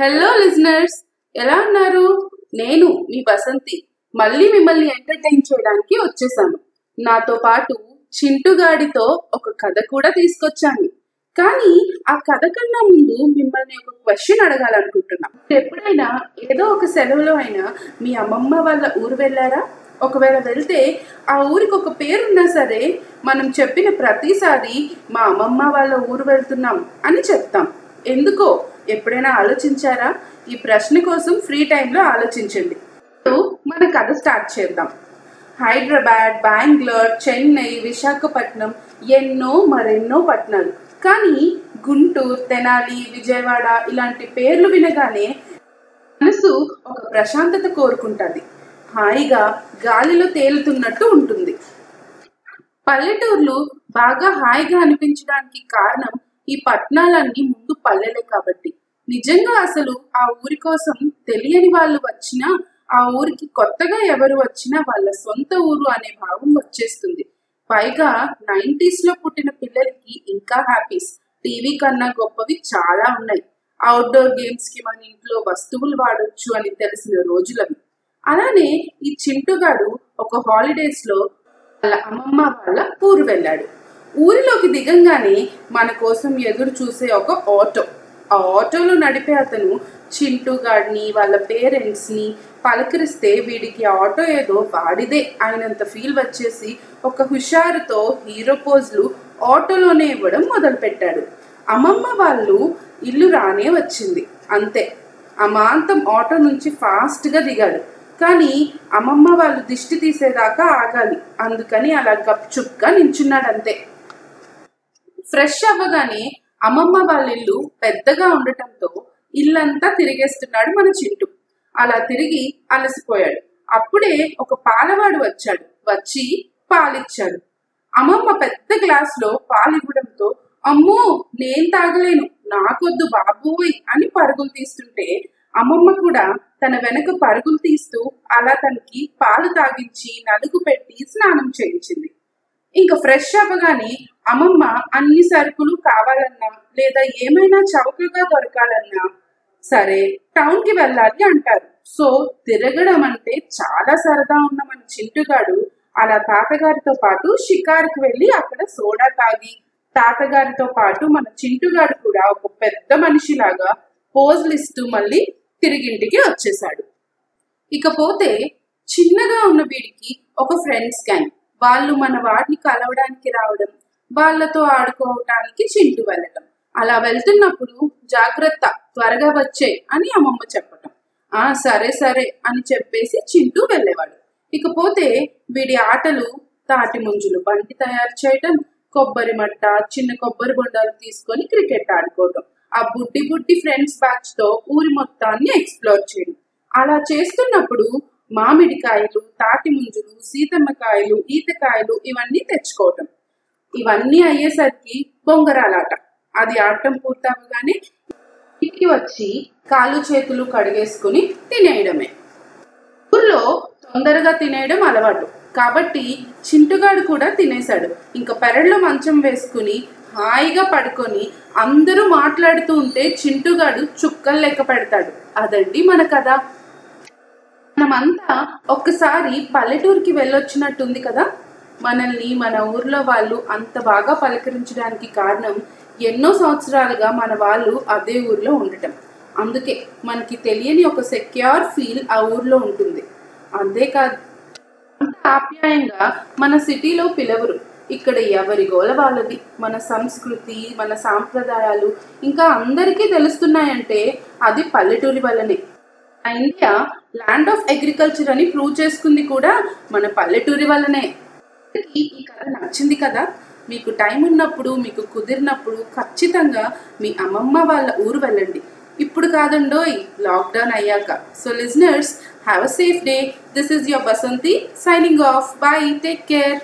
Hello listeners ఎలా ఉన్నారు? నేను మీ వసంతి. మళ్ళీ మిమ్మల్ని ఎంటర్టైన్ చేయడానికి వచ్చేసాను. నాతో పాటు చింటుగాడితో ఒక కథ కూడా తీసుకొచ్చాను. కానీ ఆ కథ కన్నా ముందు మిమ్మల్ని ఒక క్వశ్చన్ అడగాలనుకుంటున్నా. ఎప్పుడైనా ఏదో ఒక సెలవులో అయినా మీ అమ్మమ్మ వాళ్ళ ఊరు వెళ్ళారా? ఒకవేళ వెళ్తే ఆ ఊరికి ఒక పేరున్నా సరే మనం చెప్పిన ప్రతిసారి మా అమ్మమ్మ వాళ్ళ ఊరు వెళ్తున్నాం అని చెప్తాం. ఎందుకో ఎప్పుడైనా ఆలోచించారా? ఈ ప్రశ్న కోసం ఫ్రీ టైంలో ఆలోచించండి. ఇప్పుడు మన కథ స్టార్ట్ చేద్దాం. హైదరాబాద్ బెంగళూరు చెన్నై విశాఖపట్నం ఎన్నో మరెన్నో పట్టణాలు. కానీ గుంటూరు తెనాలి విజయవాడ ఇలాంటి పేర్లు వినగానే మనసు ఒక ప్రశాంతత కోరుకుంటుంది. హాయిగా గాలిలో తేలుతున్నట్టు ఉంటుంది. పల్లెటూర్లు బాగా హాయిగా అనిపించడానికి కారణం ఈ పట్టణాలన్నీ ముందు పల్లెలే కాబట్టి. నిజంగా అసలు ఆ ఊరి కోసం తెలియని వాళ్ళు వచ్చినా ఆ ఊరికి కొత్తగా ఎవరు వచ్చినా వాళ్ళ సొంత ఊరు అనే భావం వచ్చేస్తుంది. పైగా నైంటీస్లో పుట్టిన పిల్లలకి ఇంకా హ్యాపీస్. టీవీ కన్నా గొప్పవి చాలా ఉన్నాయి. అవుట్డోర్ గేమ్స్కి మన ఇంట్లో వస్తువులు వాడొచ్చు అని తెలిసిన రోజులవి. అలానే ఈ చింటుగాడు ఒక హాలిడేస్లో వాళ్ళ అమ్మమ్మ వాళ్ళ ఊరు వెళ్ళాడు. ఊరిలోకి దిగంగానే మన కోసం ఎదురు చూసే ఒక ఆటో. ఆ ఆటోలో నడిపే అతను చింటూ గాడిని వాళ్ళ పేరెంట్స్ని పలకరిస్తే వీడికి ఆటో ఏదో వాడిదే అయినంత ఫీల్ వచ్చేసి ఒక హుషారుతో హీరో పోజ్లు ఆటోలోనే ఇవ్వడం మొదలుపెట్టాడు. అమ్మమ్మ వాళ్ళు ఇల్లు రానే వచ్చింది. అంతే. అమాంతం ఆటో నుంచి ఫాస్ట్గా దిగాడు. కానీ అమ్మమ్మ వాళ్ళు దిష్టి తీసేదాకా ఆగాలి. అందుకని అలా గప్చుప్గా నించున్నాడు అంతే ఫ్రెష్ అవ్వగానే అమ్మమ్మ వాళ్ళ ఇల్లు పెద్దగా ఉండటంతో ఇల్లంతా తిరిగేస్తున్నాడు మన చింటూ. అలా తిరిగి అలసిపోయాడు. అప్పుడే ఒక పాలవాడు వచ్చాడు. వచ్చి పాలిచ్చాడు. అమ్మమ్మ పెద్ద గ్లాసులో పాలు ఇవ్వడంతో అమ్మో నేను తాగలేను. నాకొద్దు బాబోయ్ అని పరుగులు తీస్తుంటే అమ్మమ్మ కూడా తన వెనక పరుగులు తీస్తూ అలా తనకి పాలు తాగించి నలుగు పెట్టి స్నానం చేయించింది. ఇంకా ఫ్రెష్ అవ్వగానే అమ్మమ్మ అన్ని సరుకులు కావాలన్నా లేదా ఏమైనా చౌకగా దొరకాలన్నా సరే టౌన్కి వెళ్ళాలి అంటారు. సో తిరగడం అంటే చాలా సరదా ఉన్న మన చింటుగాడు. అలా తాతగారితో పాటు షికారుకు వెళ్ళి అక్కడ సోడా తాగి తాతగారితో పాటు మన చింటుగాడు కూడా ఒక పెద్ద మనిషిలాగా పోజులు ఇస్తూ మళ్ళీ తిరిగింటికి వచ్చేసాడు ఇకపోతే చిన్నగా ఉన్న వీడికి ఒక ఫ్రెండ్స్ గ్యాంగ్. వాళ్ళు మన వాడిని కలవడానికి రావడం వాళ్ళతో ఆడుకోవటానికి చింటూ వెళ్ళటం. అలా వెళ్తున్నప్పుడు జాగ్రత్త త్వరగా వచ్చే అని అమ్మమ్మ చెప్పటం. ఆ సరే సరే అని చెప్పేసి చింటూ వెళ్ళేవాడు. ఇకపోతే వీడి ఆటలు తాటి ముంజులు బండి తయారు చేయటం కొబ్బరి మట్ట చిన్న కొబ్బరి బొండాలు తీసుకొని క్రికెట్ ఆడుకోవటం. ఆ బుడ్డి బుడ్డి ఫ్రెండ్స్ బ్యాచ్తో ఊరి మొత్తాన్ని ఎక్స్ప్లోర్ చేయడం. అలా చేస్తున్నప్పుడు మామిడికాయలు తాటి ముంజులు సీతమ్మకాయలు ఈతకాయలు ఇవన్నీ తెచ్చుకోవటం. ఇవన్నీ అయ్యేసరికి బొంగరాలాట. అది ఆడటం పూర్తవగానే ఇంటికి వచ్చి కాలు చేతులు కడిగేసుకుని తినేయడమే. ఊర్లో తొందరగా తినేయడం అలవాటు. కాబట్టి చింటుగాడు కూడా తినేశాడు. ఇంకా పెరట్లో మంచం వేసుకుని హాయిగా పడుకొని అందరూ మాట్లాడుతూ ఉంటే చింటుగాడు చుక్కలు లెక్క పెడతాడు. అదండి మన కథ. మనమంతా ఒక్కసారి పల్లెటూరుకి వెళ్ళొచ్చినట్టుంది కదా. మనల్ని మన ఊర్లో వాళ్ళు అంత బాగా పలకరించడానికి కారణం ఎన్నో సంవత్సరాలుగా మన వాళ్ళు అదే ఊర్లో ఉండటం. అందుకే మనకి తెలియని ఒక సెక్యూర్ ఫీల్ ఆ ఊర్లో ఉంటుంది. అంతేకాదు అంత ఆప్యాయంగా మన సిటీలో పిలవరు. ఇక్కడ ఎవరి గోల వాళ్ళది? మన సంస్కృతి మన సాంప్రదాయాలు ఇంకా అందరికీ తెలుస్తున్నాయంటే అది పల్లెటూరి వల్లనే. ఇండియా ల్యాండ్ ఆఫ్ అగ్రికల్చర్ అని ప్రూవ్ చేసుకుంది కూడా మన పల్లెటూరి వల్లనే. ఈ కథ నచ్చింది కదా? మీకు టైం ఉన్నప్పుడు మీకు కుదిరినప్పుడు ఖచ్చితంగా మీ అమ్మమ్మ వాళ్ళ ఊరు వెళ్ళండి. ఇప్పుడు కాదండోయ్ లాక్డౌన్ అయ్యాక. So listeners have a safe day this is your Basanti signing off bye take care